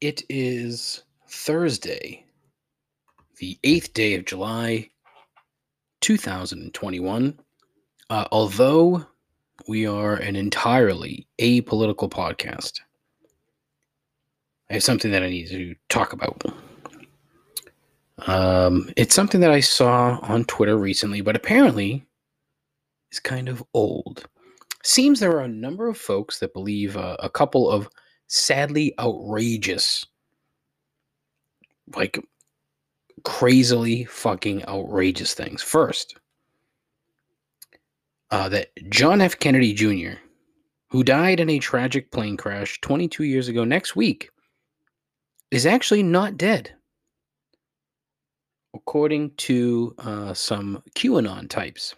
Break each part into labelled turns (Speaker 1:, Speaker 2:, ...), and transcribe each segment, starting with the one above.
Speaker 1: It is Thursday, the 8th day of July, 2021. Uh, although we are an entirely apolitical podcast, I have something that I need to talk about. Um, it's something that I saw on Twitter recently, but apparently is kind of old. Seems there are a number of folks that believe uh, a couple of sadly outrageous, like crazily fucking outrageous things. First, uh, that John F. Kennedy Jr., who died in a tragic plane crash 22 years ago next week, is actually not dead. According to uh, some QAnon types.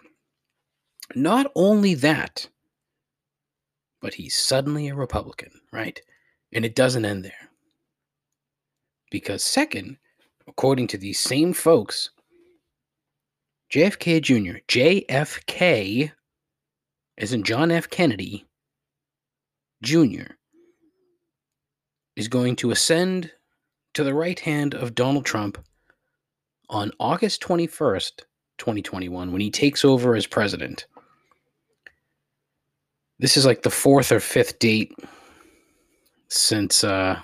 Speaker 1: Not only that, but he's suddenly a Republican, right? And it doesn't end there. Because, second, according to these same folks, JFK Jr., JFK, as in John F. Kennedy Jr., is going to ascend to the right hand of Donald Trump on August 21st, 2021, when he takes over as president. This is like the fourth or fifth date since uh,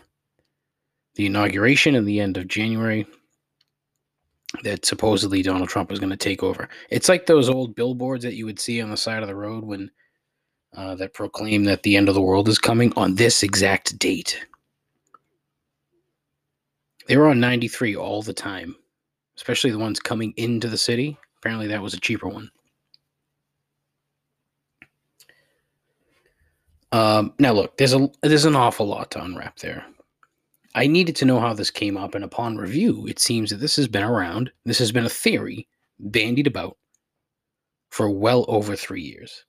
Speaker 1: the inauguration in the end of January that supposedly Donald Trump was going to take over. It's like those old billboards that you would see on the side of the road when uh, that proclaim that the end of the world is coming on this exact date. They were on 93 all the time, especially the ones coming into the city. Apparently, that was a cheaper one. Um, now, look, there's a there's an awful lot to unwrap there. I needed to know how this came up, and upon review, it seems that this has been around. This has been a theory bandied about for well over three years.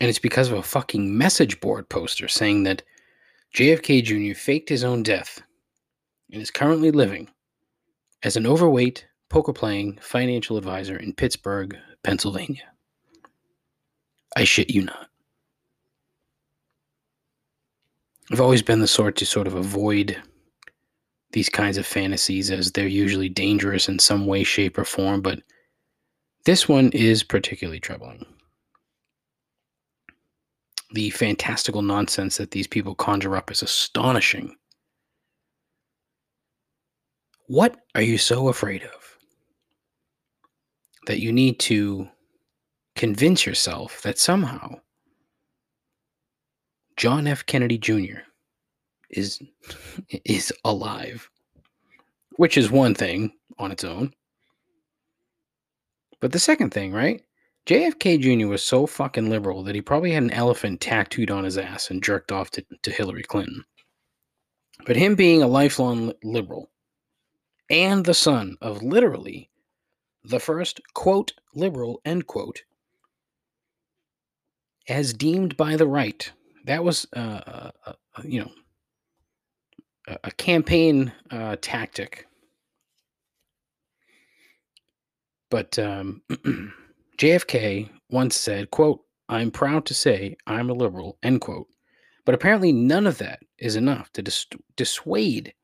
Speaker 1: And it's because of a fucking message board poster saying that JFK Jr. faked his own death and is currently living as an overweight, poker playing financial advisor in Pittsburgh, Pennsylvania. I shit you not. I've always been the sort to sort of avoid these kinds of fantasies as they're usually dangerous in some way, shape, or form, but this one is particularly troubling. The fantastical nonsense that these people conjure up is astonishing. What are you so afraid of? That you need to convince yourself that somehow John F. Kennedy Jr. is is alive, which is one thing on its own. But the second thing, right? JFK Jr. was so fucking liberal that he probably had an elephant tattooed on his ass and jerked off to, to Hillary Clinton. But him being a lifelong liberal and the son of literally the first, quote, liberal, end quote, as deemed by the right that was uh, uh, uh, you know a, a campaign uh, tactic. But um, JFK once said, "quote I'm proud to say I'm a liberal." End quote. But apparently, none of that is enough to dis- dissuade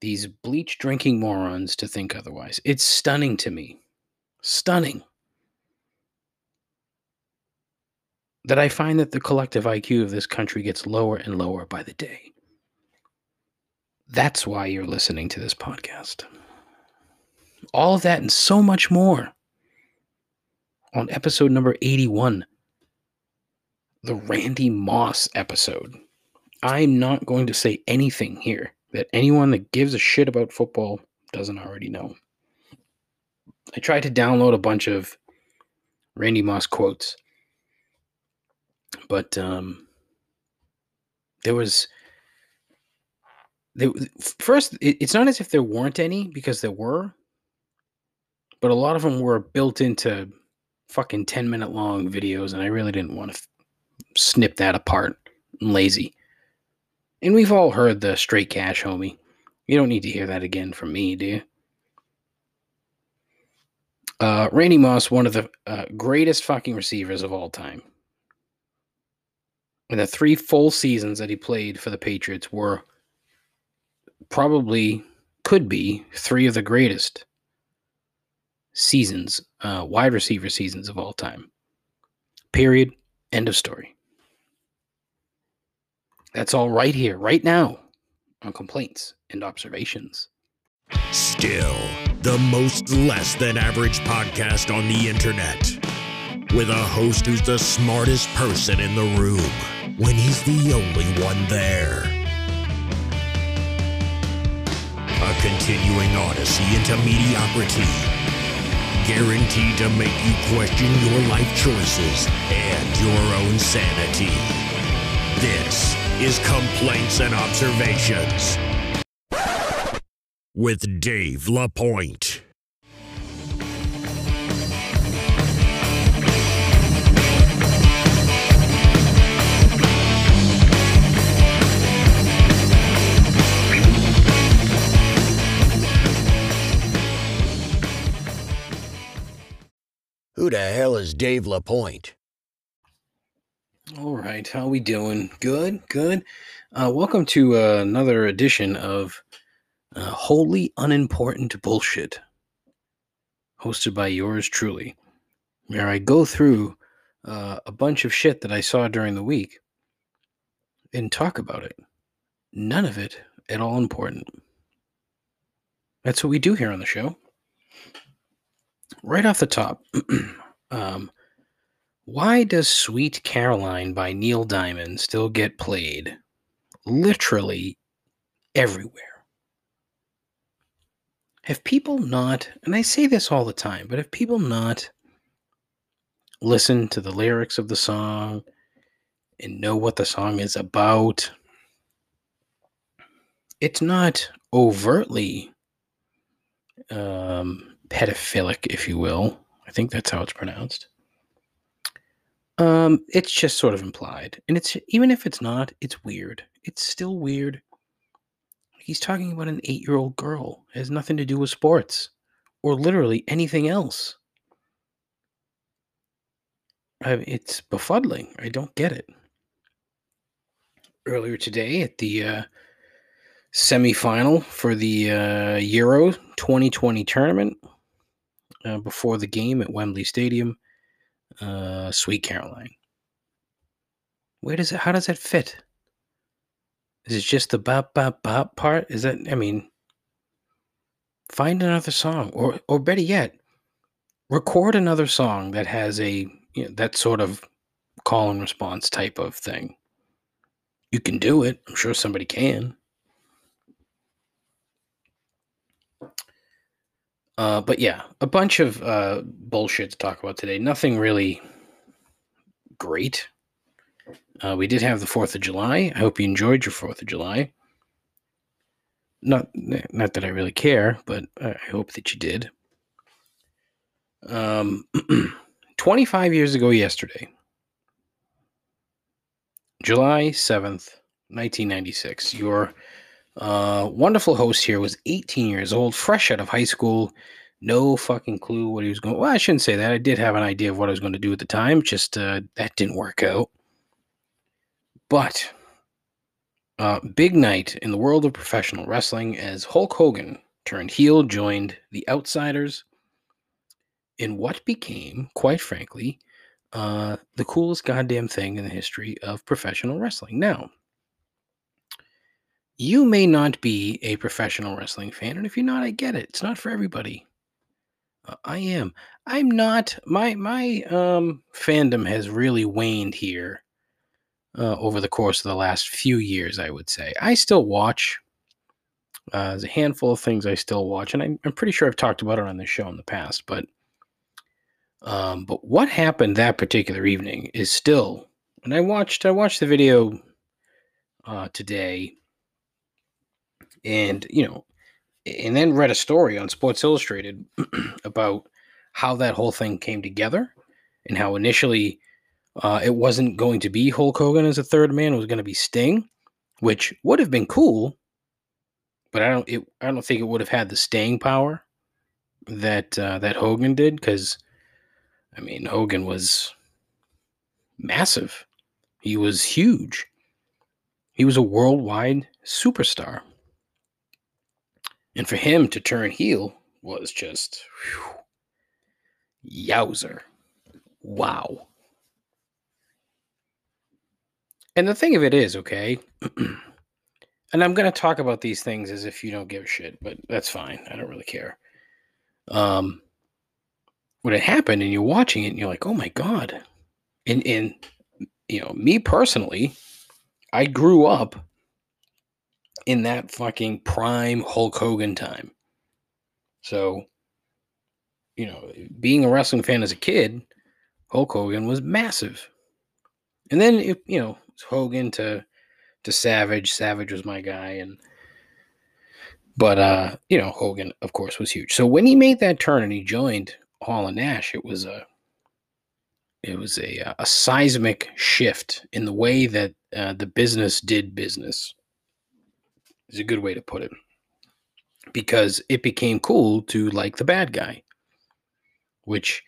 Speaker 1: these bleach drinking morons to think otherwise. It's stunning to me. Stunning. That I find that the collective IQ of this country gets lower and lower by the day. That's why you're listening to this podcast. All of that and so much more on episode number 81, the Randy Moss episode. I'm not going to say anything here that anyone that gives a shit about football doesn't already know. I tried to download a bunch of Randy Moss quotes but um, there was there first. It, it's not as if there weren't any because there were, but a lot of them were built into fucking ten minute long videos, and I really didn't want to f- snip that apart. I'm lazy. And we've all heard the straight cash, homie. You don't need to hear that again from me, do you? Uh, Randy Moss, one of the uh, greatest fucking receivers of all time. And the three full seasons that he played for the Patriots were probably could be three of the greatest seasons, uh, wide receiver seasons of all time. Period. End of story. That's all right here, right now, on complaints and observations.
Speaker 2: Still, the most less than average podcast on the internet. With a host who's the smartest person in the room when he's the only one there. A continuing odyssey into mediocrity. Guaranteed to make you question your life choices and your own sanity. This is Complaints and Observations with Dave LaPointe. Who the hell is Dave LaPointe?
Speaker 1: All right, how we doing? Good, good. Uh, welcome to uh, another edition of uh, Wholly Unimportant Bullshit, hosted by yours truly, where I go through uh, a bunch of shit that I saw during the week and talk about it. None of it at all important. That's what we do here on the show. Right off the top, um, why does Sweet Caroline by Neil Diamond still get played literally everywhere? Have people not, and I say this all the time, but have people not listened to the lyrics of the song and know what the song is about? It's not overtly um, pedophilic, if you will. I think that's how it's pronounced. Um, it's just sort of implied. And it's even if it's not, it's weird. It's still weird. He's talking about an eight year old girl. It has nothing to do with sports or literally anything else. I, it's befuddling. I don't get it. Earlier today at the uh, semifinal for the uh, Euro 2020 tournament, uh, before the game at Wembley Stadium, uh, Sweet Caroline. Where does it? How does that fit? Is it just the bop bop bop part? Is that? I mean, find another song, or or better yet, record another song that has a you know, that sort of call and response type of thing. You can do it. I'm sure somebody can. Uh, but yeah, a bunch of uh, bullshit to talk about today. Nothing really great. Uh, we did have the Fourth of July. I hope you enjoyed your Fourth of July. Not, not that I really care, but I hope that you did. Um, 25 years ago yesterday, July 7th, 1996, your uh, wonderful host here was 18 years old, fresh out of high school. No fucking clue what he was going. Well, I shouldn't say that. I did have an idea of what I was going to do at the time. Just uh, that didn't work out. But uh, big night in the world of professional wrestling as Hulk Hogan turned heel, joined the Outsiders in what became, quite frankly, uh, the coolest goddamn thing in the history of professional wrestling. Now, you may not be a professional wrestling fan, and if you're not, I get it. It's not for everybody. Uh, I am. I'm not. My my um fandom has really waned here uh, over the course of the last few years. I would say I still watch. Uh, there's a handful of things I still watch, and I'm, I'm pretty sure I've talked about it on this show in the past. But um, but what happened that particular evening is still. And I watched I watched the video uh, today and you know, and then read a story on Sports Illustrated about how that whole thing came together and how initially uh, it wasn't going to be Hulk Hogan as a third man; it was going to be Sting, which would have been cool, but I don't. It, I don't think it would have had the staying power that uh, that Hogan did because, I mean, Hogan was massive. He was huge. He was a worldwide superstar. And for him to turn heel was just whew, yowzer. Wow. And the thing of it is, okay, and I'm going to talk about these things as if you don't give a shit, but that's fine. I don't really care. Um, when it happened and you're watching it and you're like, oh my God. And, and, you know, me personally, I grew up in that fucking prime Hulk Hogan time. So, you know, being a wrestling fan as a kid, Hulk Hogan was massive. And then, it, you know, Hogan to to Savage. Savage was my guy, and but uh, you know, Hogan, of course, was huge. So when he made that turn and he joined Hall and Nash, it was a it was a a seismic shift in the way that uh, the business did business. Is a good way to put it, because it became cool to like the bad guy, which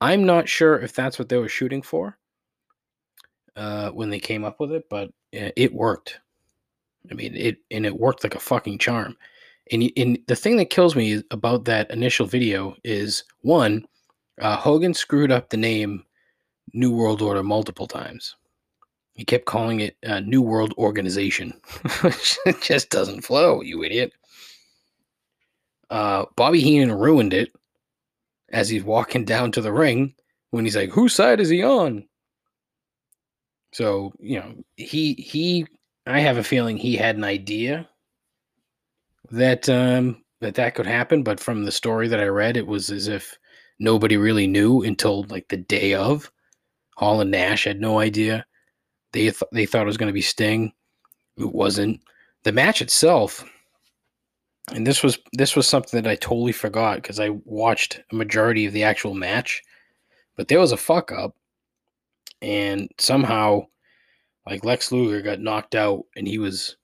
Speaker 1: I'm not sure if that's what they were shooting for uh, when they came up with it, but it worked. I mean, it and it worked like a fucking charm. And, and the thing that kills me about that initial video is one, uh, Hogan screwed up the name New World Order multiple times. He kept calling it uh, New World Organization, which just doesn't flow, you idiot. Uh, Bobby Heenan ruined it as he's walking down to the ring when he's like, "Whose side is he on?" So, you know, he he I have a feeling he had an idea that um that that could happen, but from the story that I read, it was as if nobody really knew until like the day of. Hall and Nash had no idea. They th- they thought it was going to be Sting. It wasn't. The match itself, and this was this was something that I totally forgot because I watched a majority of the actual match, but there was a fuck up and somehow like Lex Luger got knocked out and he was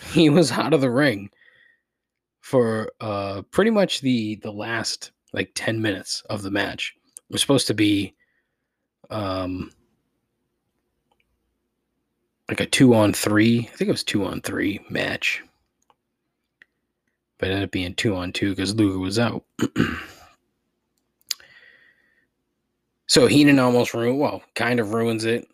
Speaker 1: he was out of the ring for uh pretty much the the last like 10 minutes of the match. It was supposed to be um like a 2 on 3, I think it was 2 on 3 match. But ended up being 2 on 2 cuz Luger was out. So Heenan almost ruined, well, kind of ruins it.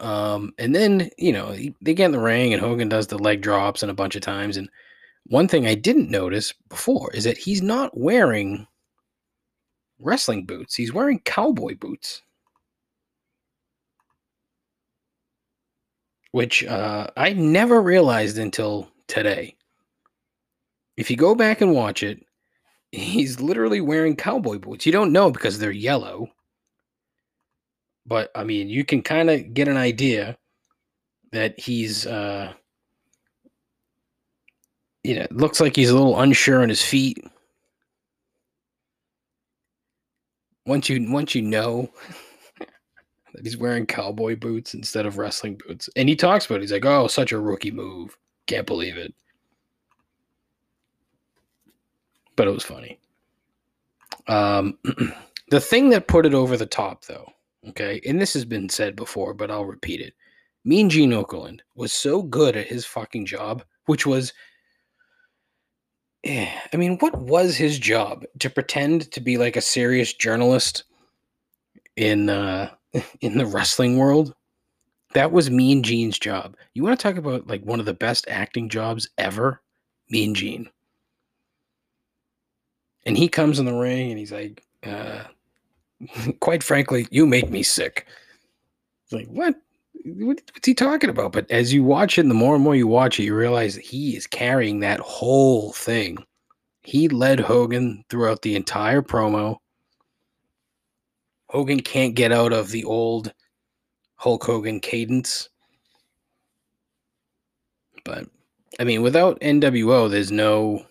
Speaker 1: Um, and then, you know, they get in the ring and Hogan does the leg drops and a bunch of times. And one thing I didn't notice before is that he's not wearing wrestling boots, he's wearing cowboy boots. Which uh, I never realized until today. If you go back and watch it, he's literally wearing cowboy boots. You don't know because they're yellow. But I mean, you can kind of get an idea that he's uh you know, looks like he's a little unsure on his feet. Once you once you know that he's wearing cowboy boots instead of wrestling boots. And he talks about it. He's like, "Oh, such a rookie move. Can't believe it." but it was funny. Um, the thing that put it over the top, though, okay, and this has been said before, but I'll repeat it. Mean Gene Okerlund was so good at his fucking job, which was, eh, I mean, what was his job? To pretend to be like a serious journalist in uh, in the wrestling world? That was Mean Gene's job. You want to talk about like one of the best acting jobs ever? Mean Gene and he comes in the ring and he's like, uh, quite frankly, you make me sick. Like, what? What's he talking about? But as you watch it, and the more and more you watch it, you realize that he is carrying that whole thing. He led Hogan throughout the entire promo. Hogan can't get out of the old Hulk Hogan cadence. But I mean, without NWO, there's no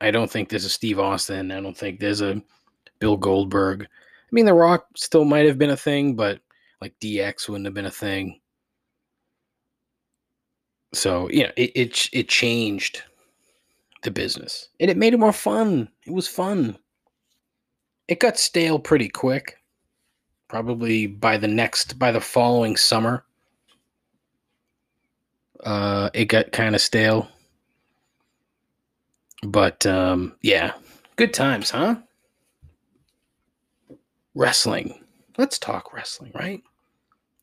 Speaker 1: I don't think there's a Steve Austin. I don't think there's a Bill Goldberg. I mean, The Rock still might have been a thing, but like DX wouldn't have been a thing. So you know, it it, it changed the business, and it made it more fun. It was fun. It got stale pretty quick. Probably by the next, by the following summer, uh, it got kind of stale But um, yeah, good times, huh? Wrestling. Let's talk wrestling, right?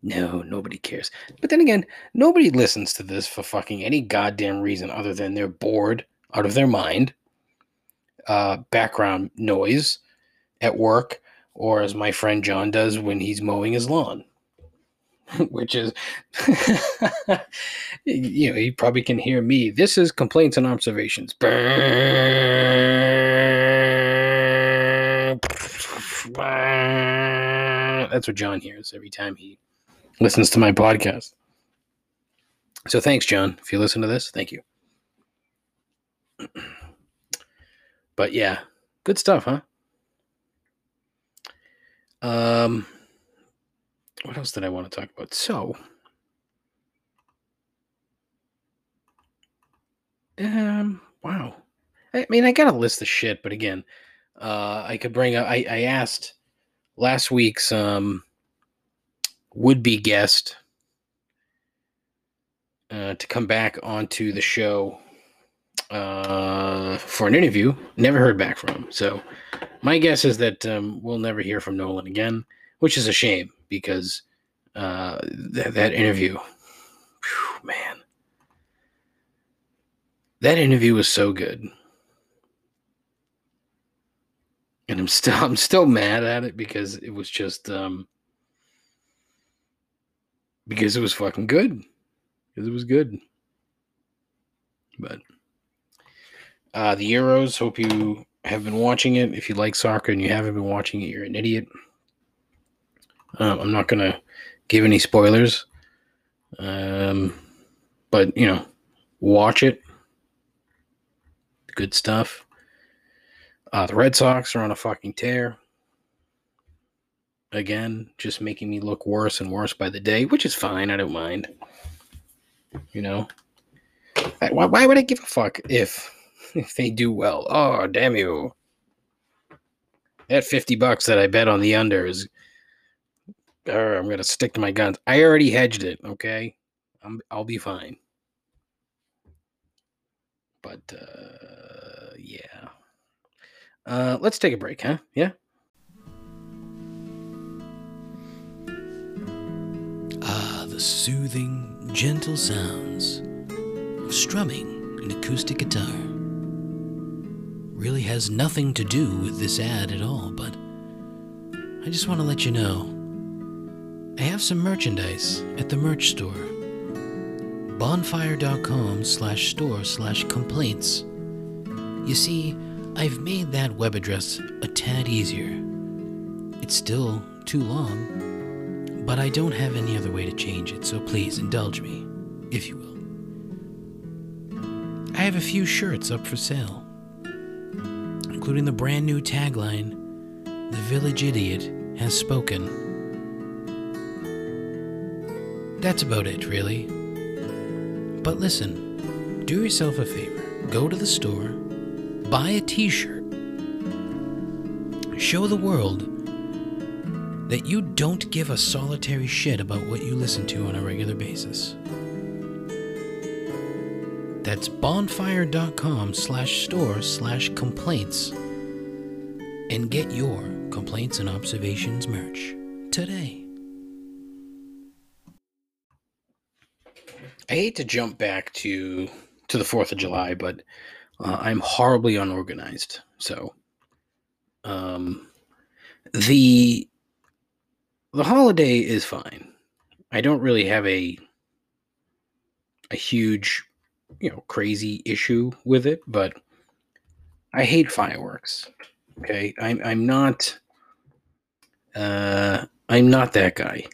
Speaker 1: No, nobody cares. But then again, nobody listens to this for fucking any goddamn reason other than they're bored out of their mind. Uh, background noise at work, or as my friend John does when he's mowing his lawn, which is, you know, he probably can hear me. This is complaints and observations. That's what John hears every time he listens to my podcast. So thanks, John. If you listen to this, thank you. But yeah, good stuff, huh? Um, what else did I want to talk about? So, um, wow. I mean, I got a list of shit, but again, uh, I could bring up. I, I asked last week's um would-be guest uh, to come back onto the show uh, for an interview. Never heard back from him. So my guess is that um, we'll never hear from Nolan again, which is a shame because uh, th- that interview, whew, man, that interview was so good. And I'm still I'm still mad at it because it was just um because it was fucking good. Because it was good. But uh, the Euros, hope you have been watching it. If you like soccer and you haven't been watching it, you're an idiot. Um, I'm not to give any spoilers. Um, but, you know, watch it. Good stuff. Uh, the Red Sox are on a fucking tear. Again, just making me look worse and worse by the day, which is fine. I don't mind. You know, why, why would I give a fuck if if they do well? Oh, damn you! That fifty bucks that I bet on the under is, uh, I'm gonna stick to my guns. I already hedged it. Okay, I'm, I'll be fine. But uh, yeah, uh, let's take a break, huh? Yeah.
Speaker 2: Ah, the soothing, gentle sounds of strumming an acoustic guitar. Really has nothing to do with this ad at all, but I just want to let you know I have some merchandise at the merch store. Bonfire.com slash store slash complaints. You see, I've made that web address a tad easier. It's still too long, but I don't have any other way to change it, so please indulge me, if you will. I have a few shirts up for sale, including the brand new tagline The Village Idiot Has Spoken. That's about it, really. But listen, do yourself a favor go to the store, buy a t shirt, show the world that you don't give a solitary shit about what you listen to on a regular basis. That's bonfire.com slash store slash complaints and get your complaints and observations merch today.
Speaker 1: I hate to jump back to to the Fourth of July, but uh, I'm horribly unorganized. So, um, the the holiday is fine. I don't really have a a huge, you know, crazy issue with it, but I hate fireworks. Okay, I'm I'm not uh I'm not that guy.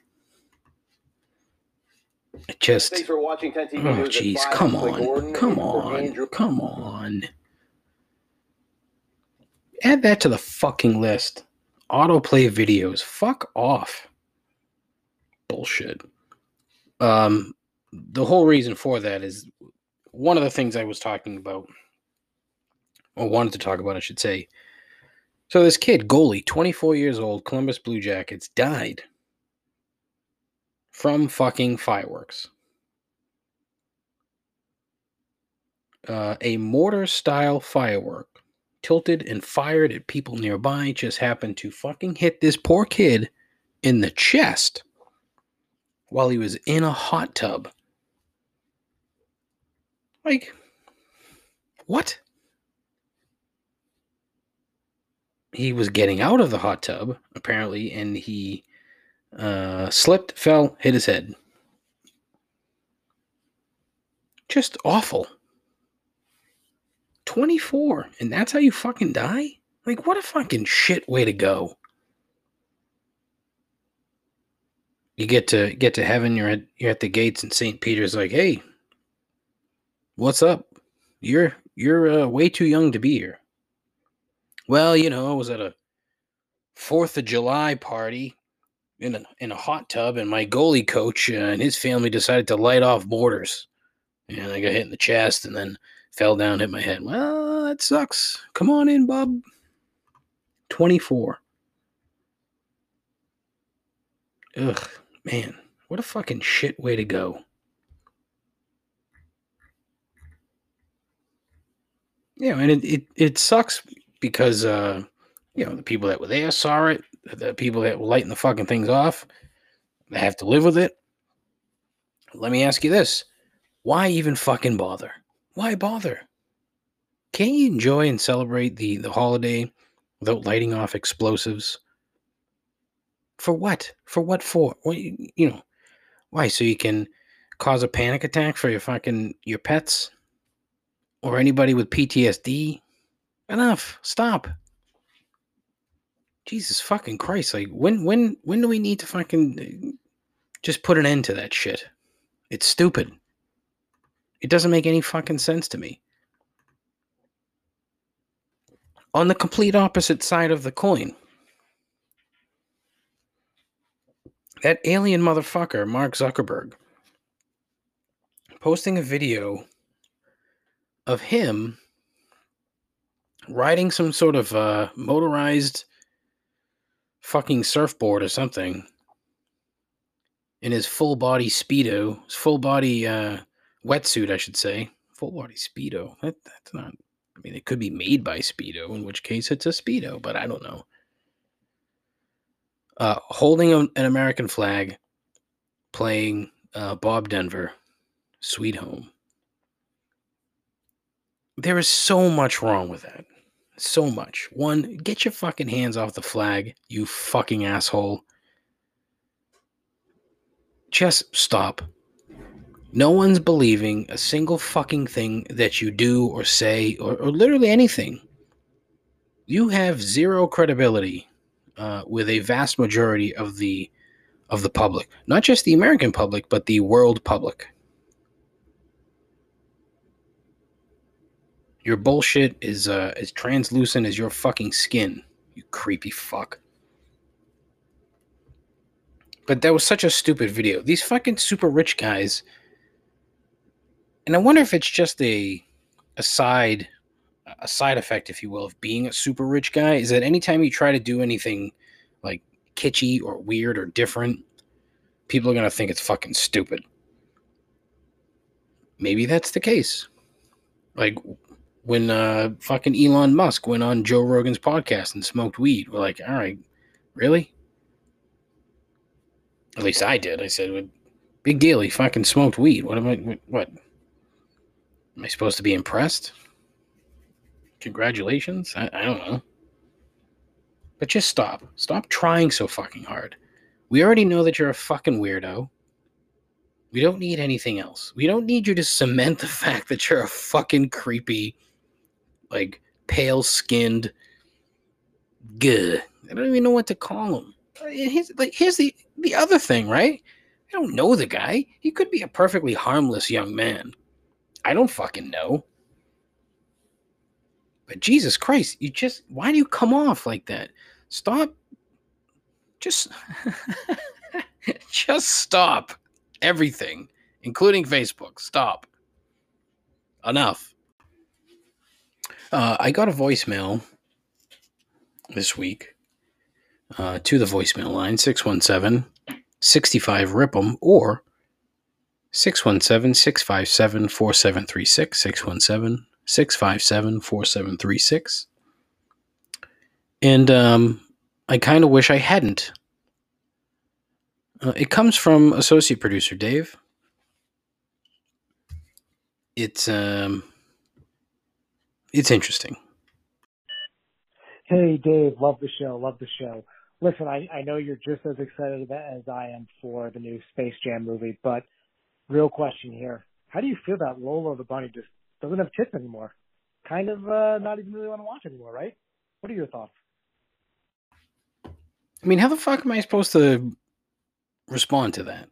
Speaker 1: I just
Speaker 3: Thanks for watching 10 TV
Speaker 1: Oh jeez, come on.
Speaker 3: Gordon,
Speaker 1: Come on. Come on. Add that to the fucking list. Autoplay videos. Fuck off. Bullshit. Um the whole reason for that is one of the things I was talking about or wanted to talk about, I should say. So this kid, goalie, 24 years old, Columbus Blue Jackets, died from fucking fireworks. uh, a mortar style firework tilted and fired at people nearby just happened to fucking hit this poor kid in the chest while he was in a hot tub. Like, what? He was getting out of the hot tub, apparently, and he uh, slipped, fell, hit his head. Just awful. 24, and that's how you fucking die? Like, what a fucking shit way to go. You get to get to heaven, you're at you're at the gates, and St. Peter's like, hey, what's up? You're you're uh, way too young to be here. Well, you know, I was at a Fourth of July party in a in a hot tub, and my goalie coach and his family decided to light off mortars, and I got hit in the chest, and then fell down, hit my head. Well, that sucks. Come on in, bub. Twenty four. Ugh, man, what a fucking shit way to go. Yeah, and it, it, it sucks because uh, you know the people that were there saw it. The people that were lighting the fucking things off, they have to live with it. Let me ask you this: Why even fucking bother? Why bother? Can't you enjoy and celebrate the the holiday without lighting off explosives? For what? For what for? What you know? Why? So you can cause a panic attack for your fucking your pets or anybody with PTSD? Enough. Stop. Jesus fucking Christ! Like when when when do we need to fucking uh, just put an end to that shit? It's stupid. It doesn't make any fucking sense to me. On the complete opposite side of the coin, that alien motherfucker, Mark Zuckerberg, posting a video of him riding some sort of uh, motorized fucking surfboard or something in his full body speedo, his full body uh, wetsuit, I should say, full body speedo. That, that's not. I mean, it could be made by Speedo, in which case it's a Speedo, but I don't know. Uh, holding an American flag, playing uh, Bob Denver, Sweet Home. There is so much wrong with that. So much. One, get your fucking hands off the flag, you fucking asshole. Just stop. No one's believing a single fucking thing that you do or say or, or literally anything. You have zero credibility uh, with a vast majority of the of the public, not just the American public, but the world public. Your bullshit is uh, as translucent as your fucking skin, you creepy fuck. But that was such a stupid video. These fucking super rich guys and I wonder if it's just a a side a side effect, if you will, of being a super rich guy. Is that anytime you try to do anything like kitschy or weird or different, people are gonna think it's fucking stupid. Maybe that's the case. Like when uh fucking Elon Musk went on Joe Rogan's podcast and smoked weed, we're like, all right, really? At least I did. I said, big deal. He fucking smoked weed. What am I? What? Am I supposed to be impressed? Congratulations? I, I don't know. But just stop. Stop trying so fucking hard. We already know that you're a fucking weirdo. We don't need anything else. We don't need you to cement the fact that you're a fucking creepy, like, pale skinned, good. I don't even know what to call him. Uh, here's, like, here's the, the other thing, right? I don't know the guy. He could be a perfectly harmless young man. I don't fucking know. But Jesus Christ, you just why do you come off like that? Stop. Just just stop everything, including Facebook. Stop. Enough. Uh, I got a voicemail this week uh, to the voicemail line 617 65 Rip'em or 617 657 4736. 617 657 4736. And um, I kind of wish I hadn't. Uh, it comes from associate producer Dave. It's um, it's interesting.
Speaker 3: Hey, Dave, love the show, love the show. Listen, I, I know you're just as excited about as I am for the new Space Jam movie, but real question here. How do you feel that Lola the bunny just doesn't have tits anymore? Kind of uh, not even really want to watch anymore, right? What are your thoughts?
Speaker 1: I mean, how the fuck am I supposed to respond to that?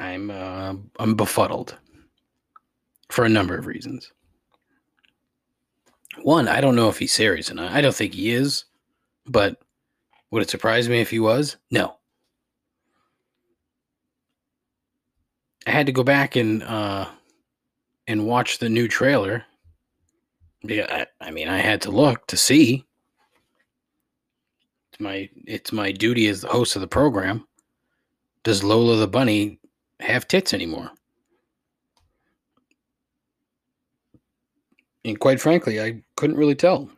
Speaker 1: I'm uh, I'm befuddled for a number of reasons. One, I don't know if he's serious, and I don't think he is. But would it surprise me if he was? No. I had to go back and uh, and watch the new trailer. Yeah, I, I mean, I had to look to see. It's my it's my duty as the host of the program. Does Lola the bunny have tits anymore? And quite frankly, I couldn't really tell.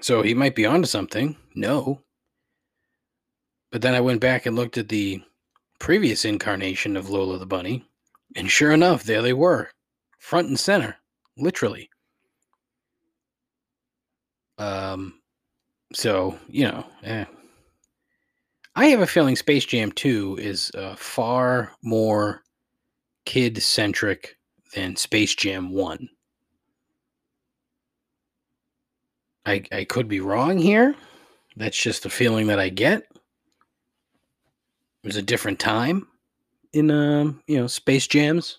Speaker 1: So he might be onto something. No. But then I went back and looked at the previous incarnation of Lola the Bunny, and sure enough, there they were, front and center, literally. Um, so you know, eh. I have a feeling Space Jam 2 is uh, far more kid centric than Space Jam 1. I, I could be wrong here. That's just a feeling that I get. It was a different time in um, you know, Space Jams.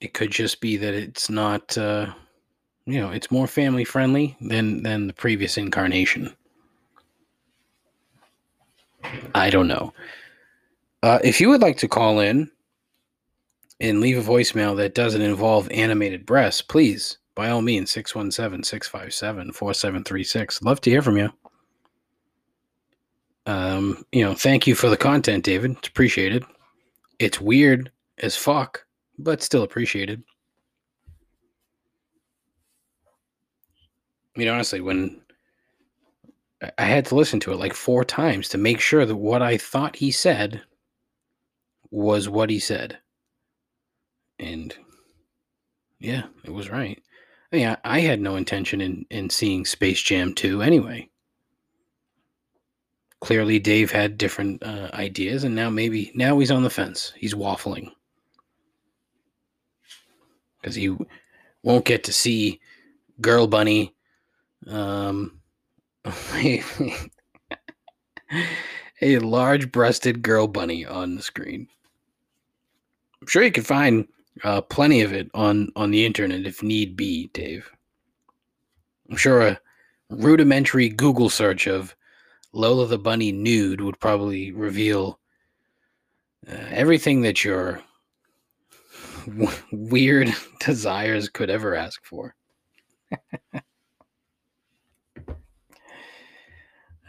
Speaker 1: It could just be that it's not uh, you know, it's more family friendly than than the previous incarnation. I don't know. Uh, if you would like to call in and leave a voicemail that doesn't involve animated breasts, please by all means, 617 657 4736. Love to hear from you. Um, you know, thank you for the content, David. It's appreciated. It's weird as fuck, but still appreciated. I mean, honestly, when I had to listen to it like four times to make sure that what I thought he said was what he said. And yeah, it was right. I mean, I, I had no intention in, in seeing Space Jam 2 anyway. Clearly, Dave had different uh, ideas, and now maybe now he's on the fence. He's waffling because he won't get to see Girl Bunny, um, a large-breasted girl bunny on the screen. I'm sure you can find uh, plenty of it on on the internet if need be, Dave. I'm sure a rudimentary Google search of Lola the Bunny nude would probably reveal uh, everything that your w- weird desires could ever ask for.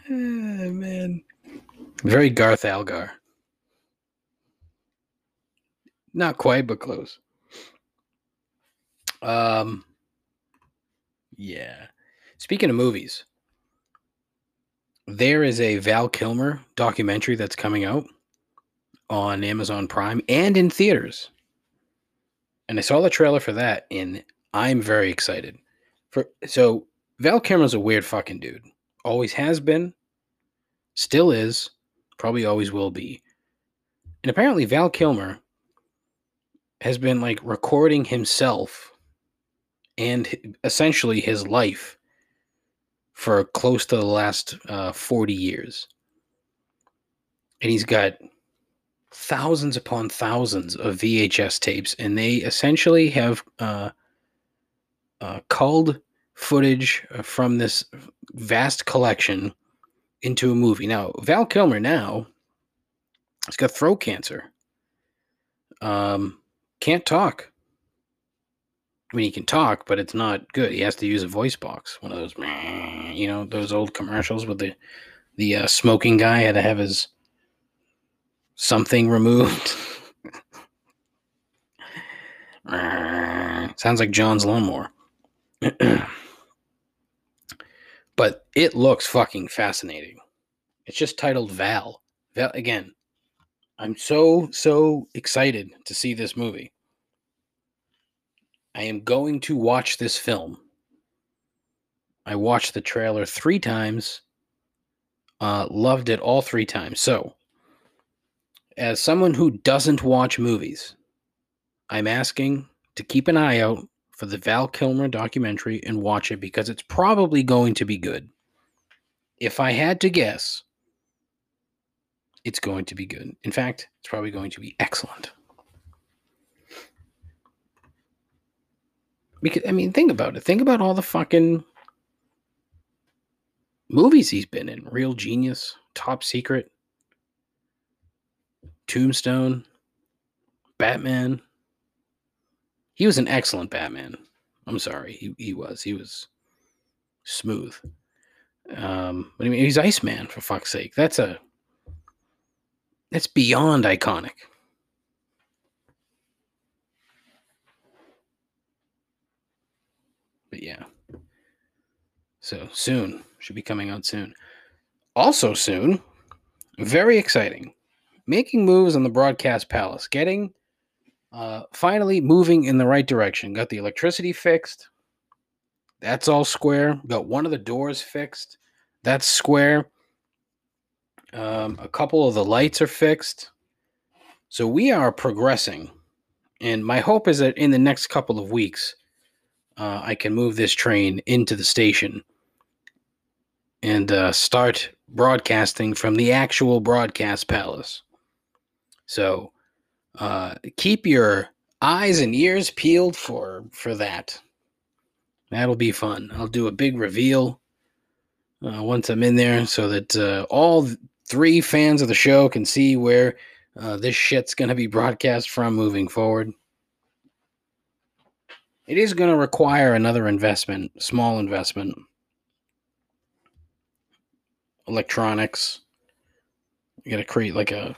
Speaker 1: man. Very Garth Algar. Not quite, but close. Um, yeah. Speaking of movies, there is a Val Kilmer documentary that's coming out on Amazon Prime and in theaters. And I saw the trailer for that, and I'm very excited. For so Val Kilmer's a weird fucking dude. Always has been, still is, probably always will be. And apparently Val Kilmer has been like recording himself and essentially his life for close to the last uh, 40 years. And he's got thousands upon thousands of VHS tapes, and they essentially have uh, uh, culled footage from this vast collection into a movie. Now, Val Kilmer now has got throat cancer. Um, can't talk. I mean, he can talk, but it's not good. He has to use a voice box, one of those, you know, those old commercials with the the uh, smoking guy had to have his something removed. Sounds like John's lawnmower. but it looks fucking fascinating. It's just titled Val. Val again. I'm so so excited to see this movie. I am going to watch this film. I watched the trailer 3 times. Uh loved it all 3 times. So, as someone who doesn't watch movies, I'm asking to keep an eye out for the Val Kilmer documentary and watch it because it's probably going to be good. If I had to guess, it's going to be good. In fact, it's probably going to be excellent. Because I mean, think about it. Think about all the fucking movies he's been in. Real Genius, Top Secret, Tombstone, Batman. He was an excellent Batman. I'm sorry, he, he was. He was smooth. Um, but I mean, he's Iceman for fuck's sake. That's a that's beyond iconic. But yeah. So soon. Should be coming out soon. Also soon, very exciting. Making moves on the broadcast palace. Getting uh finally moving in the right direction. Got the electricity fixed. That's all square. Got one of the doors fixed. That's square. Um, a couple of the lights are fixed. So we are progressing. And my hope is that in the next couple of weeks, uh, I can move this train into the station and uh, start broadcasting from the actual broadcast palace. So uh, keep your eyes and ears peeled for for that. That'll be fun. I'll do a big reveal uh, once I'm in there, so that uh, all three fans of the show can see where uh, this shit's to be broadcast from moving forward. It is to require another investment, small investment. Electronics. You got to create like a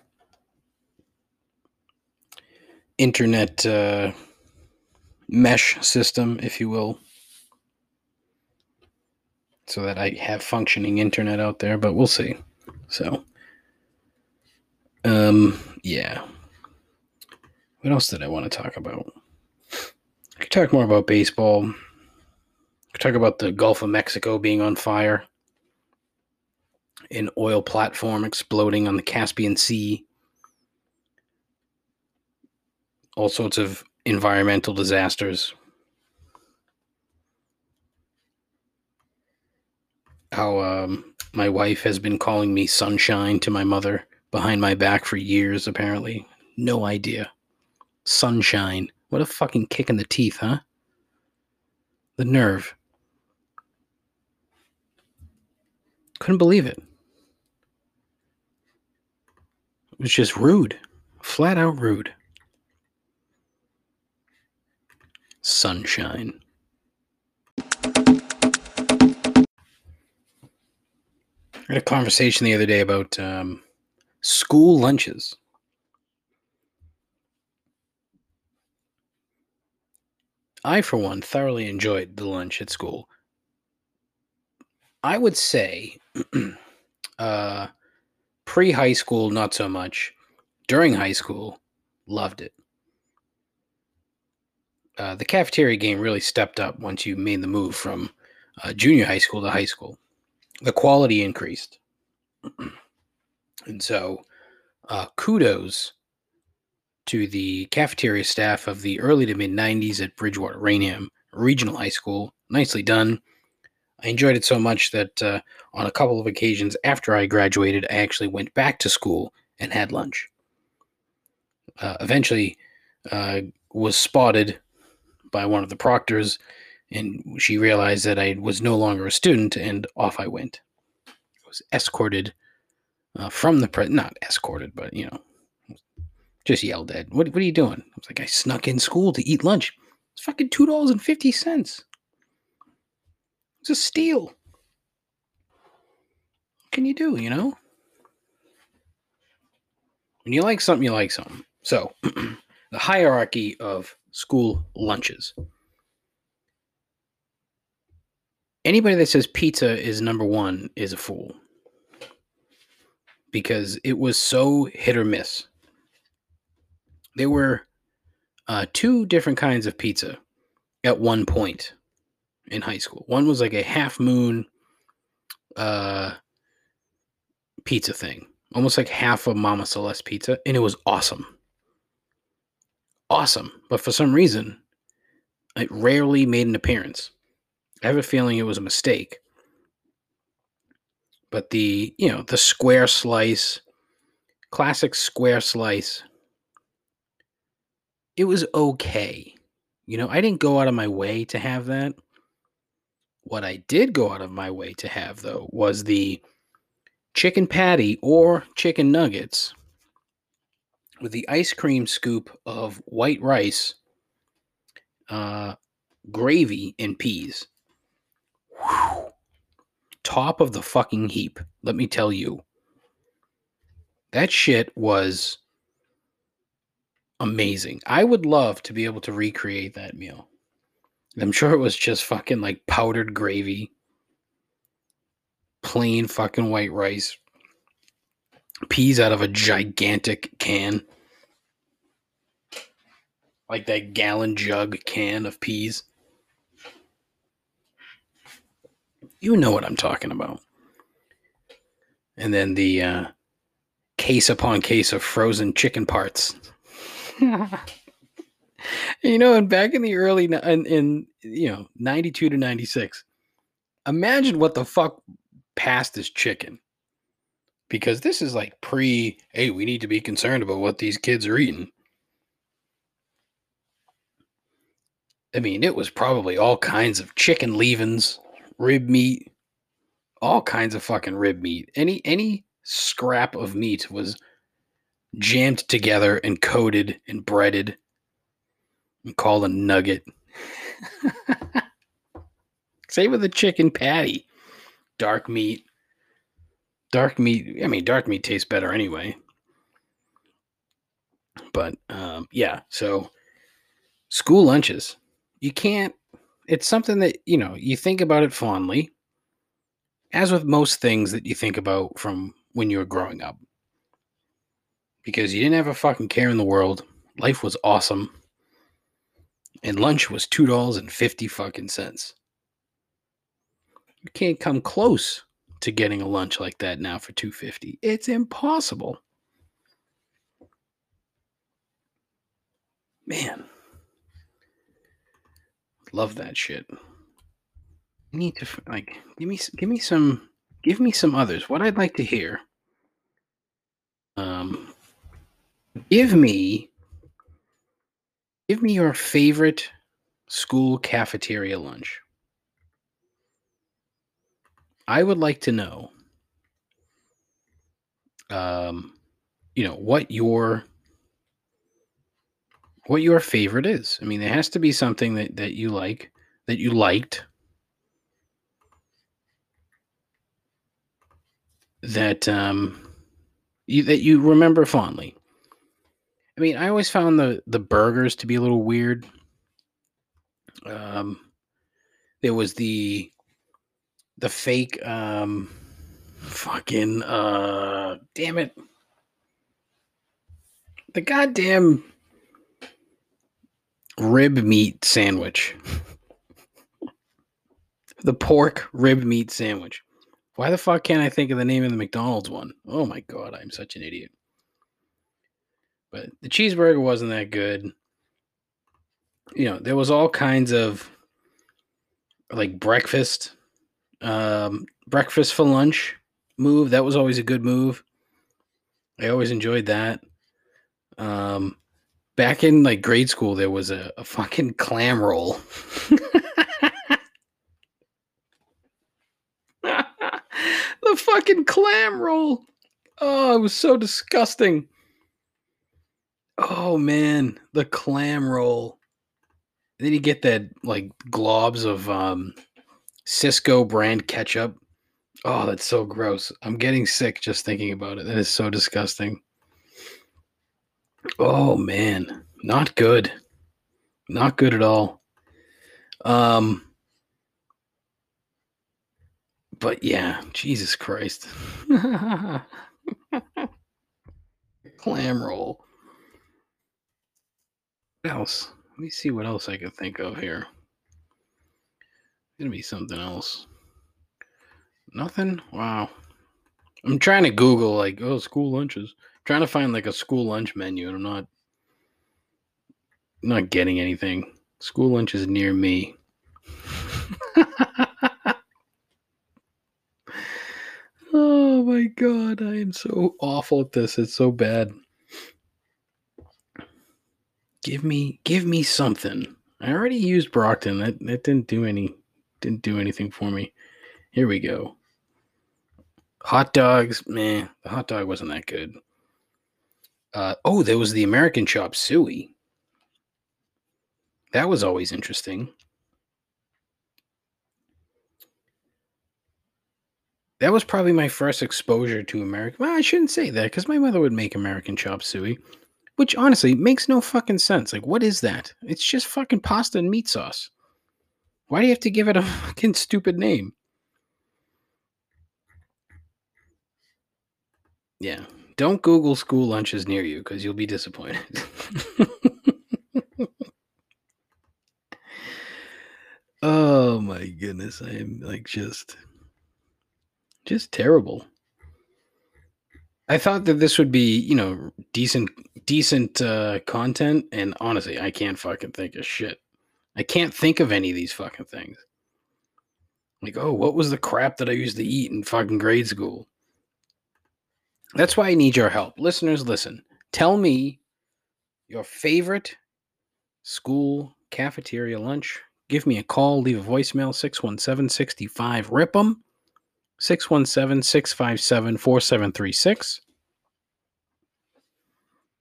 Speaker 1: internet uh, mesh system, if you will, so that I have functioning internet out there. But we'll see. So, um, yeah. What else did I want to talk about? I could talk more about baseball. I could talk about the Gulf of Mexico being on fire, an oil platform exploding on the Caspian Sea, all sorts of environmental disasters. How um, my wife has been calling me sunshine to my mother behind my back for years, apparently. No idea. Sunshine. What a fucking kick in the teeth, huh? The nerve. Couldn't believe it. It was just rude. Flat out rude. Sunshine. I had a conversation the other day about um, school lunches. I, for one, thoroughly enjoyed the lunch at school. I would say uh, pre high school, not so much. During high school, loved it. Uh, the cafeteria game really stepped up once you made the move from uh, junior high school to high school. The quality increased. and so, uh, kudos to the cafeteria staff of the early to mid 90s at Bridgewater Raynham Regional High School. Nicely done. I enjoyed it so much that uh, on a couple of occasions after I graduated, I actually went back to school and had lunch. Uh, eventually, uh, was spotted by one of the proctors, and she realized that I was no longer a student, and off I went. I was escorted uh, from the pre- not escorted, but you know, just yelled at. What, what are you doing? I was like, I snuck in school to eat lunch. It's fucking two dollars and fifty cents. It's a steal. What can you do, you know? When you like something, you like something. So, the hierarchy of school lunches. Anybody that says pizza is number one is a fool because it was so hit or miss. There were uh, two different kinds of pizza at one point in high school. One was like a half moon uh, pizza thing, almost like half of Mama Celeste pizza, and it was awesome. Awesome. But for some reason, it rarely made an appearance. I have a feeling it was a mistake. But the, you know, the square slice, classic square slice, it was okay. You know, I didn't go out of my way to have that. What I did go out of my way to have, though, was the chicken patty or chicken nuggets with the ice cream scoop of white rice, uh, gravy, and peas. Whew. Top of the fucking heap, let me tell you. That shit was amazing. I would love to be able to recreate that meal. I'm sure it was just fucking like powdered gravy, plain fucking white rice, peas out of a gigantic can. Like that gallon jug can of peas. You know what I'm talking about. And then the uh, case upon case of frozen chicken parts. you know, and back in the early in, in you know 92 to 96, imagine what the fuck passed as chicken. Because this is like pre, hey, we need to be concerned about what these kids are eating. I mean, it was probably all kinds of chicken leavings, rib meat, all kinds of fucking rib meat. Any any scrap of meat was jammed together and coated and breaded and called a nugget. Same with the chicken patty. Dark meat. Dark meat, I mean, dark meat tastes better anyway. But um, yeah, so school lunches. You can't, it's something that, you know, you think about it fondly, as with most things that you think about from when you were growing up because you didn't have a fucking care in the world. Life was awesome. And lunch was two dollars and fifty fucking cents. You can't come close to getting a lunch like that now for two fifty. It's impossible. Man. Love that shit. Need to like give me give me some give me some others. What I'd like to hear. Um Give me give me your favorite school cafeteria lunch. I would like to know um you know what your what your favorite is. I mean, there has to be something that that you like that you liked that um you, that you remember fondly. I mean, I always found the the burgers to be a little weird. Um, there was the the fake um, fucking uh, damn it, the goddamn rib meat sandwich, the pork rib meat sandwich. Why the fuck can't I think of the name of the McDonald's one? Oh my god, I'm such an idiot. But the cheeseburger wasn't that good. You know, there was all kinds of like breakfast, um, breakfast for lunch move. That was always a good move. I always enjoyed that. Um, back in like grade school, there was a, a fucking clam roll. the fucking clam roll. Oh, it was so disgusting. Oh man, the clam roll. then you get that like globs of um, Sysco brand ketchup. Oh, that's so gross. I'm getting sick just thinking about it. That is so disgusting. Oh man, not good. Not good at all. Um but yeah, Jesus Christ. Clam roll. What else? Let me see what else I can think of here. Gonna be something else. Nothing? Wow. I'm trying to Google like, oh, school lunches. I'm trying to find like a school lunch menu, and I'm not not getting anything. School lunch is near me. oh my god, I am so awful at this. It's so bad. Give me give me something. I already used Brockton. That that didn't do any didn't do anything for me. Here we go. Hot dogs, man, the hot dog wasn't that good. Uh, oh, there was the American chop suey. That was always interesting. That was probably my first exposure to American. Well, I shouldn't say that because my mother would make American chop suey, which honestly makes no fucking sense. Like, what is that? It's just fucking pasta and meat sauce. Why do you have to give it a fucking stupid name? Yeah. Don't Google school lunches near you because you'll be disappointed. oh my goodness. I am like just just terrible. I thought that this would be, you know, decent decent uh content and honestly, I can't fucking think of shit. I can't think of any of these fucking things. Like, oh, what was the crap that I used to eat in fucking grade school? That's why I need your help. Listeners, listen. Tell me your favorite school cafeteria lunch. Give me a call, leave a voicemail 617 65 RIP 'em 617 657 4736.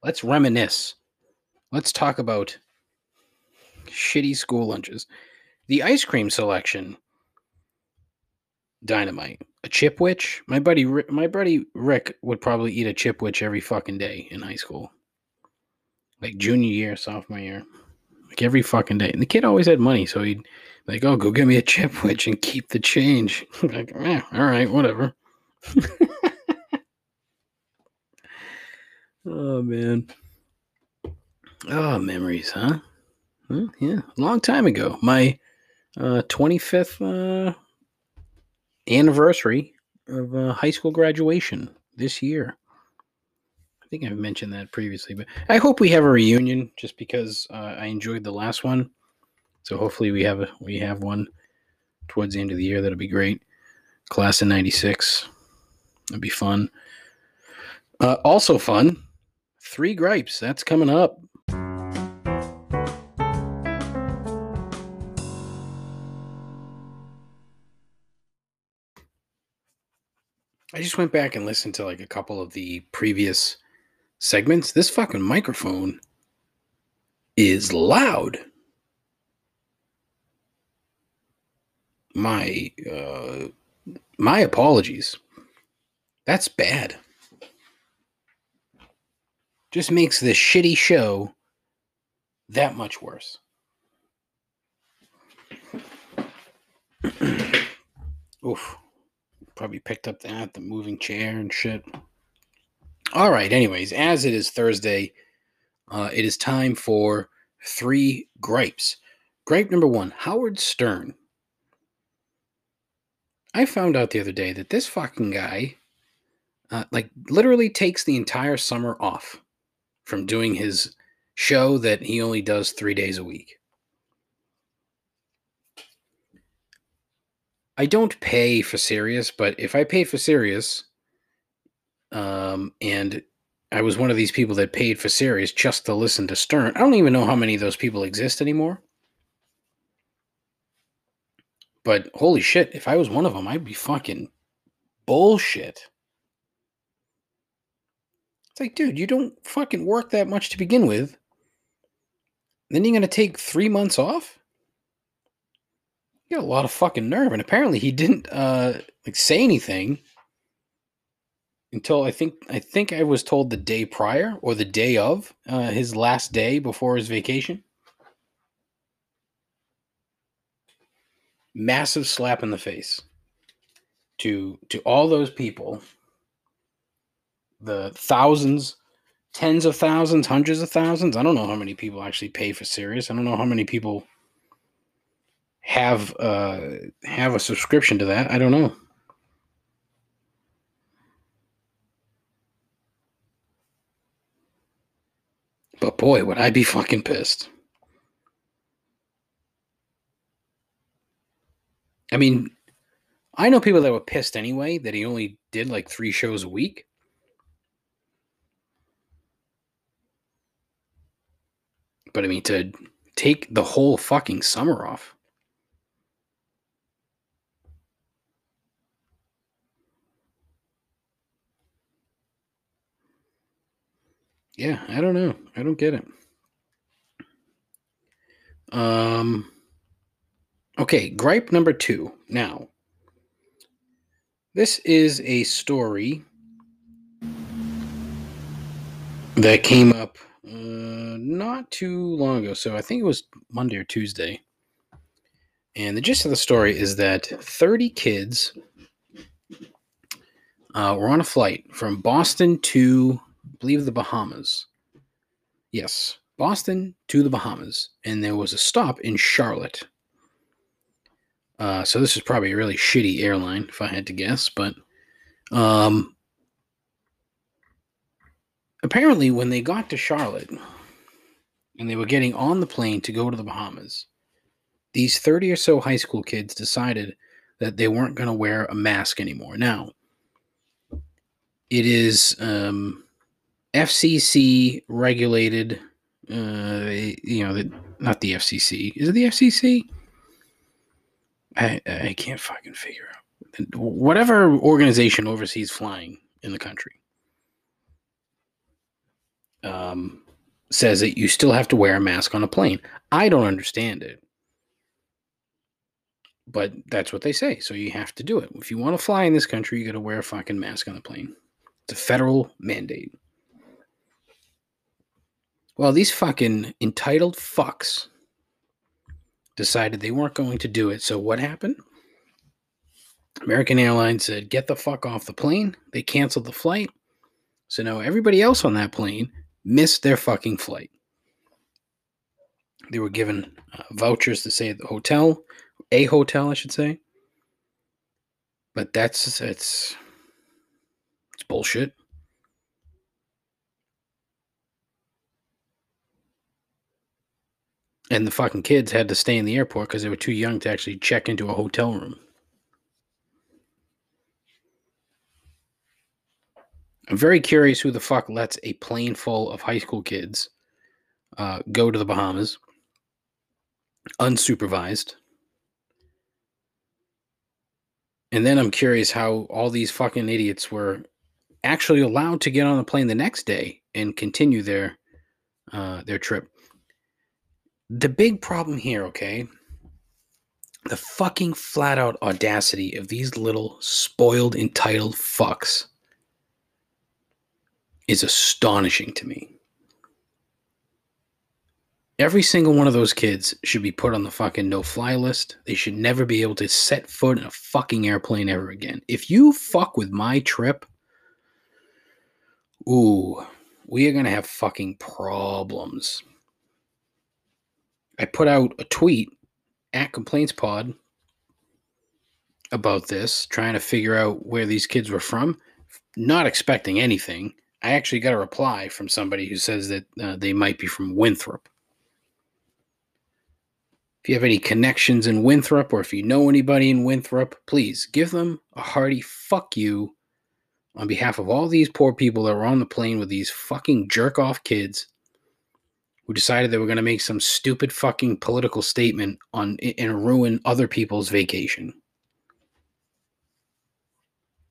Speaker 1: Let's reminisce. Let's talk about shitty school lunches. The ice cream selection dynamite. A chipwich. My buddy, my buddy Rick would probably eat a chipwich every fucking day in high school, like junior year, sophomore year, like every fucking day. And the kid always had money, so he'd like, "Oh, go get me a chipwich and keep the change." like, eh, all right, whatever. oh man. Oh, memories, huh? Well, yeah, long time ago. My uh, 25th uh, anniversary of uh, high school graduation this year. I think I've mentioned that previously, but I hope we have a reunion just because uh, I enjoyed the last one. So hopefully we have a we have one towards the end of the year. That'll be great. Class of '96. That'd be fun. Uh, also fun. Three gripes. That's coming up. I just went back and listened to like a couple of the previous segments. This fucking microphone is loud. My uh my apologies. That's bad. Just makes this shitty show that much worse. Oof probably picked up that, the moving chair and shit. All right, anyways, as it is Thursday, uh, it is time for three gripes. Gripe number one Howard Stern. I found out the other day that this fucking guy, uh, like, literally takes the entire summer off from doing his show that he only does three days a week. I don't pay for Sirius, but if I paid for Sirius, um, and I was one of these people that paid for Sirius just to listen to Stern, I don't even know how many of those people exist anymore. But holy shit, if I was one of them, I'd be fucking bullshit. It's like, dude, you don't fucking work that much to begin with. Then you're going to take three months off? Got a lot of fucking nerve. And apparently he didn't uh, like say anything until I think I think I was told the day prior or the day of uh, his last day before his vacation. Massive slap in the face to to all those people, the thousands, tens of thousands, hundreds of thousands. I don't know how many people actually pay for Sirius. I don't know how many people have uh, have a subscription to that. I don't know. But boy, would I be fucking pissed. I mean, I know people that were pissed anyway that he only did like three shows a week. But I mean, to take the whole fucking summer off. Yeah, I don't know. I don't get it. Um okay, gripe number 2. Now, this is a story that came up uh, not too long ago. So I think it was Monday or Tuesday. And the gist of the story is that 30 kids uh, were on a flight from Boston to believe the Bahamas. Yes, Boston to the Bahamas, and there was a stop in Charlotte. Uh, so this is probably a really shitty airline, if I had to guess. But um, apparently, when they got to Charlotte and they were getting on the plane to go to the Bahamas, these 30 or so high school kids decided that they weren't going to wear a mask anymore. Now, it is um, FCC regulated. Uh, you know, the, not the FCC. Is it the FCC? I I can't fucking figure out. Whatever organization oversees flying in the country um, says that you still have to wear a mask on a plane. I don't understand it, but that's what they say. So you have to do it. If you want to fly in this country, you got to wear a fucking mask on the plane. It's a federal mandate. Well, these fucking entitled fucks decided they weren't going to do it. So what happened? American Airlines said, get the fuck off the plane. They canceled the flight. So now everybody else on that plane missed their fucking flight. They were given uh, vouchers to stay at the hotel, a hotel, I should say. But that's it's it's bullshit. And the fucking kids had to stay in the airport because they were too young to actually check into a hotel room. I'm very curious who the fuck lets a plane full of high school kids uh, go to the Bahamas unsupervised. And then I'm curious how all these fucking idiots were actually allowed to get on the plane the next day and continue their uh, their trip. The big problem here, okay? The fucking flat out audacity of these little spoiled, entitled fucks is astonishing to me. Every single one of those kids should be put on the fucking no fly list. They should never be able to set foot in a fucking airplane ever again. If you fuck with my trip, ooh, we are going to have fucking problems. I put out a tweet at Complaints Pod about this, trying to figure out where these kids were from, not expecting anything. I actually got a reply from somebody who says that uh, they might be from Winthrop. If you have any connections in Winthrop or if you know anybody in Winthrop, please give them a hearty fuck you on behalf of all these poor people that were on the plane with these fucking jerk off kids who decided they were going to make some stupid fucking political statement on and ruin other people's vacation.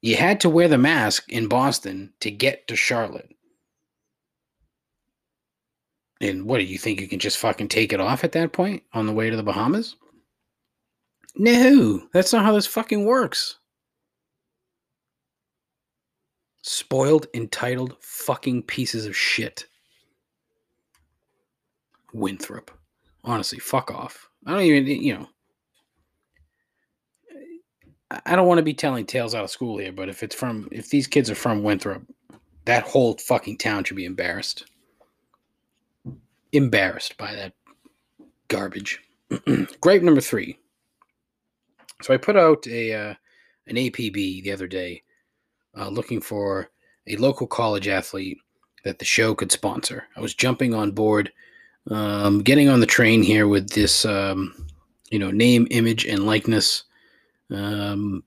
Speaker 1: You had to wear the mask in Boston to get to Charlotte. And what do you think you can just fucking take it off at that point on the way to the Bahamas? No, that's not how this fucking works. Spoiled, entitled fucking pieces of shit. Winthrop. Honestly, fuck off. I don't even, you know. I don't want to be telling tales out of school here, but if it's from, if these kids are from Winthrop, that whole fucking town should be embarrassed. Embarrassed by that garbage. Gripe number three. So I put out a uh, an APB the other day, uh, looking for a local college athlete that the show could sponsor. I was jumping on board, um, getting on the train here with this, um, you know, name, image, and likeness um,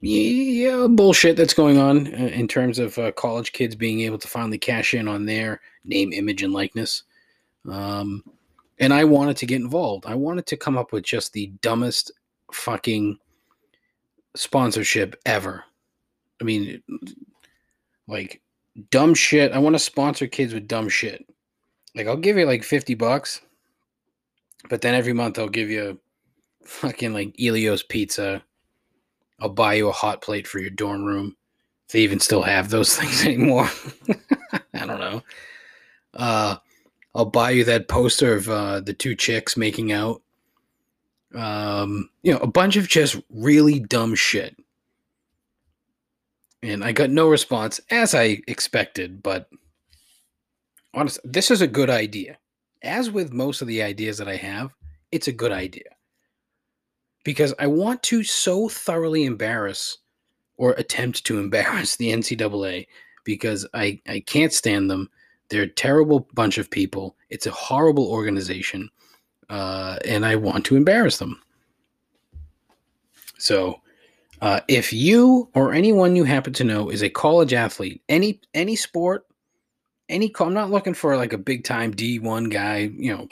Speaker 1: yeah, bullshit that's going on uh, in terms of uh, college kids being able to finally cash in on their name, image, and likeness. Um, and I wanted to get involved. I wanted to come up with just the dumbest fucking sponsorship ever. I mean, like dumb shit. I want to sponsor kids with dumb shit. Like I'll give you like 50 bucks, but then every month I'll give you fucking like Ellio's Pizza. I'll buy you a hot plate for your dorm room. If they even still have those things anymore. I don't know. Uh, I'll buy you that poster of uh, the two chicks making out. Um, you know, a bunch of just really dumb shit. And I got no response, as I expected, but honestly, this is a good idea. As with most of the ideas that I have, it's a good idea because I want to so thoroughly embarrass or attempt to embarrass the NCAA because I, I can't stand them. They're a terrible bunch of people. It's a horrible organization. Uh, and I want to embarrass them. So, uh, if you or anyone you happen to know is a college athlete, any any sport, any I'm not looking for like a big time D1 guy, you know,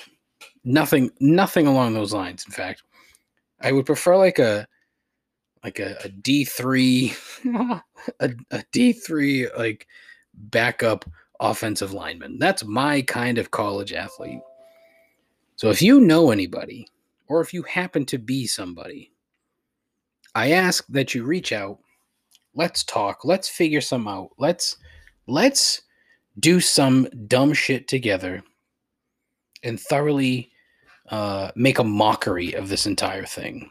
Speaker 1: nothing nothing along those lines. In fact, I would prefer like a like a, a D three a, a D three like backup offensive lineman. That's my kind of college athlete. So if you know anybody, or if you happen to be somebody, I ask that you reach out. Let's talk. Let's figure some out. Let's let's do some dumb shit together and thoroughly uh, make a mockery of this entire thing.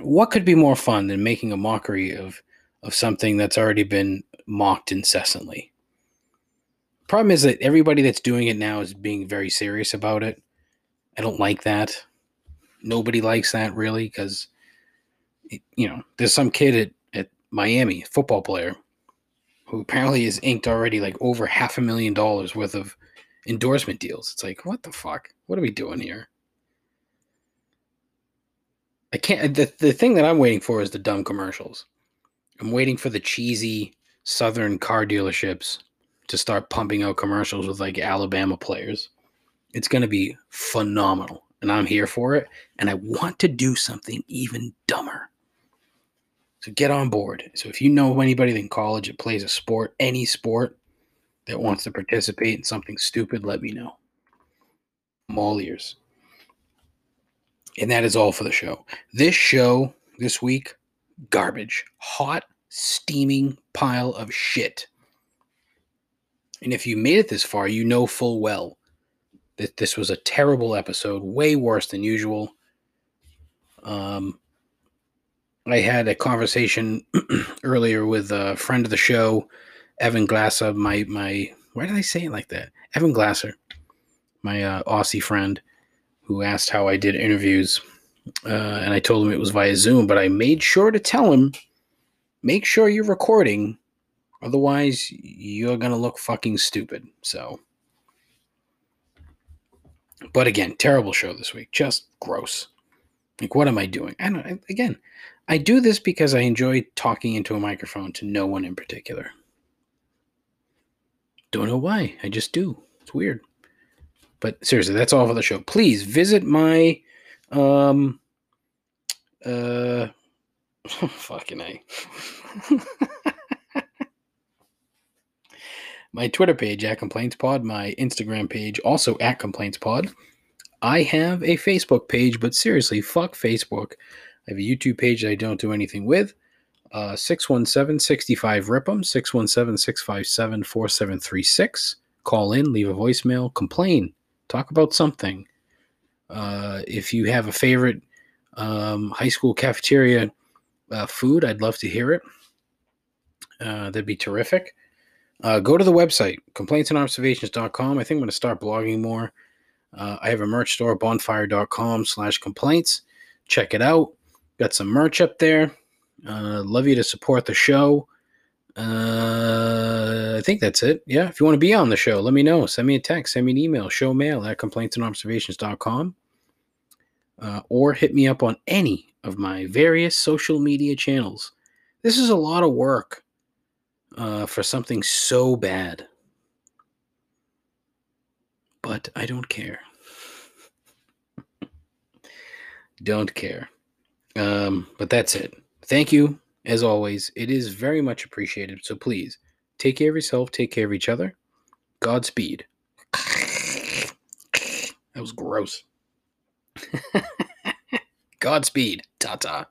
Speaker 1: What could be more fun than making a mockery of of something that's already been mocked incessantly? Problem is that everybody that's doing it now is being very serious about it. I don't like that. Nobody likes that really because you know there's some kid at, at Miami, football player, who apparently is inked already like over half a million dollars worth of endorsement deals. It's like, what the fuck? What are we doing here? I can't. The, the thing that I'm waiting for is the dumb commercials. I'm waiting for the cheesy Southern car dealerships to start pumping out commercials with like Alabama players. It's going to be phenomenal. And I'm here for it. And I want to do something even dumber. So get on board. So if you know anybody in college that plays a sport, any sport, that wants to participate in something stupid, let me know. I'm all ears. And that is all for the show. This show this week, garbage. Hot, steaming pile of shit. And if you made it this far, you know full well that this was a terrible episode, way worse than usual. Um, I had a conversation earlier with a friend of the show Evan Glasser, my my why did I say it like that? Evan Glasser, my uh, Aussie friend, who asked how I did interviews, uh, and I told him it was via Zoom, but I made sure to tell him, make sure you're recording, otherwise you're gonna look fucking stupid. So, but again, terrible show this week, just gross. Like, what am I doing? I don't. Again, I do this because I enjoy talking into a microphone to no one in particular. Don't know why. I just do. It's weird. But seriously, that's all for the show. Please visit my um uh fucking A. my Twitter page at Complaints Pod, my Instagram page also at Complaints Pod. I have a Facebook page, but seriously, fuck Facebook. I have a YouTube page that I don't do anything with. Uh, 617 65 Rip'em, 617 657 4736. Call in, leave a voicemail, complain, talk about something. Uh, if you have a favorite um, high school cafeteria uh, food, I'd love to hear it. Uh, that'd be terrific. Uh, go to the website, complaintsandobservations.com. I think I'm going to start blogging more. Uh, I have a merch store, bonfire.com slash complaints. Check it out. Got some merch up there. Uh, love you to support the show. Uh, I think that's it. Yeah. If you want to be on the show, let me know. Send me a text, send me an email, show mail at complaintsandobservations.com. Uh, or hit me up on any of my various social media channels. This is a lot of work uh, for something so bad. But I don't care. don't care. Um, but that's it. Thank you, as always. It is very much appreciated. So please take care of yourself, take care of each other. Godspeed. That was gross. Godspeed. Ta ta.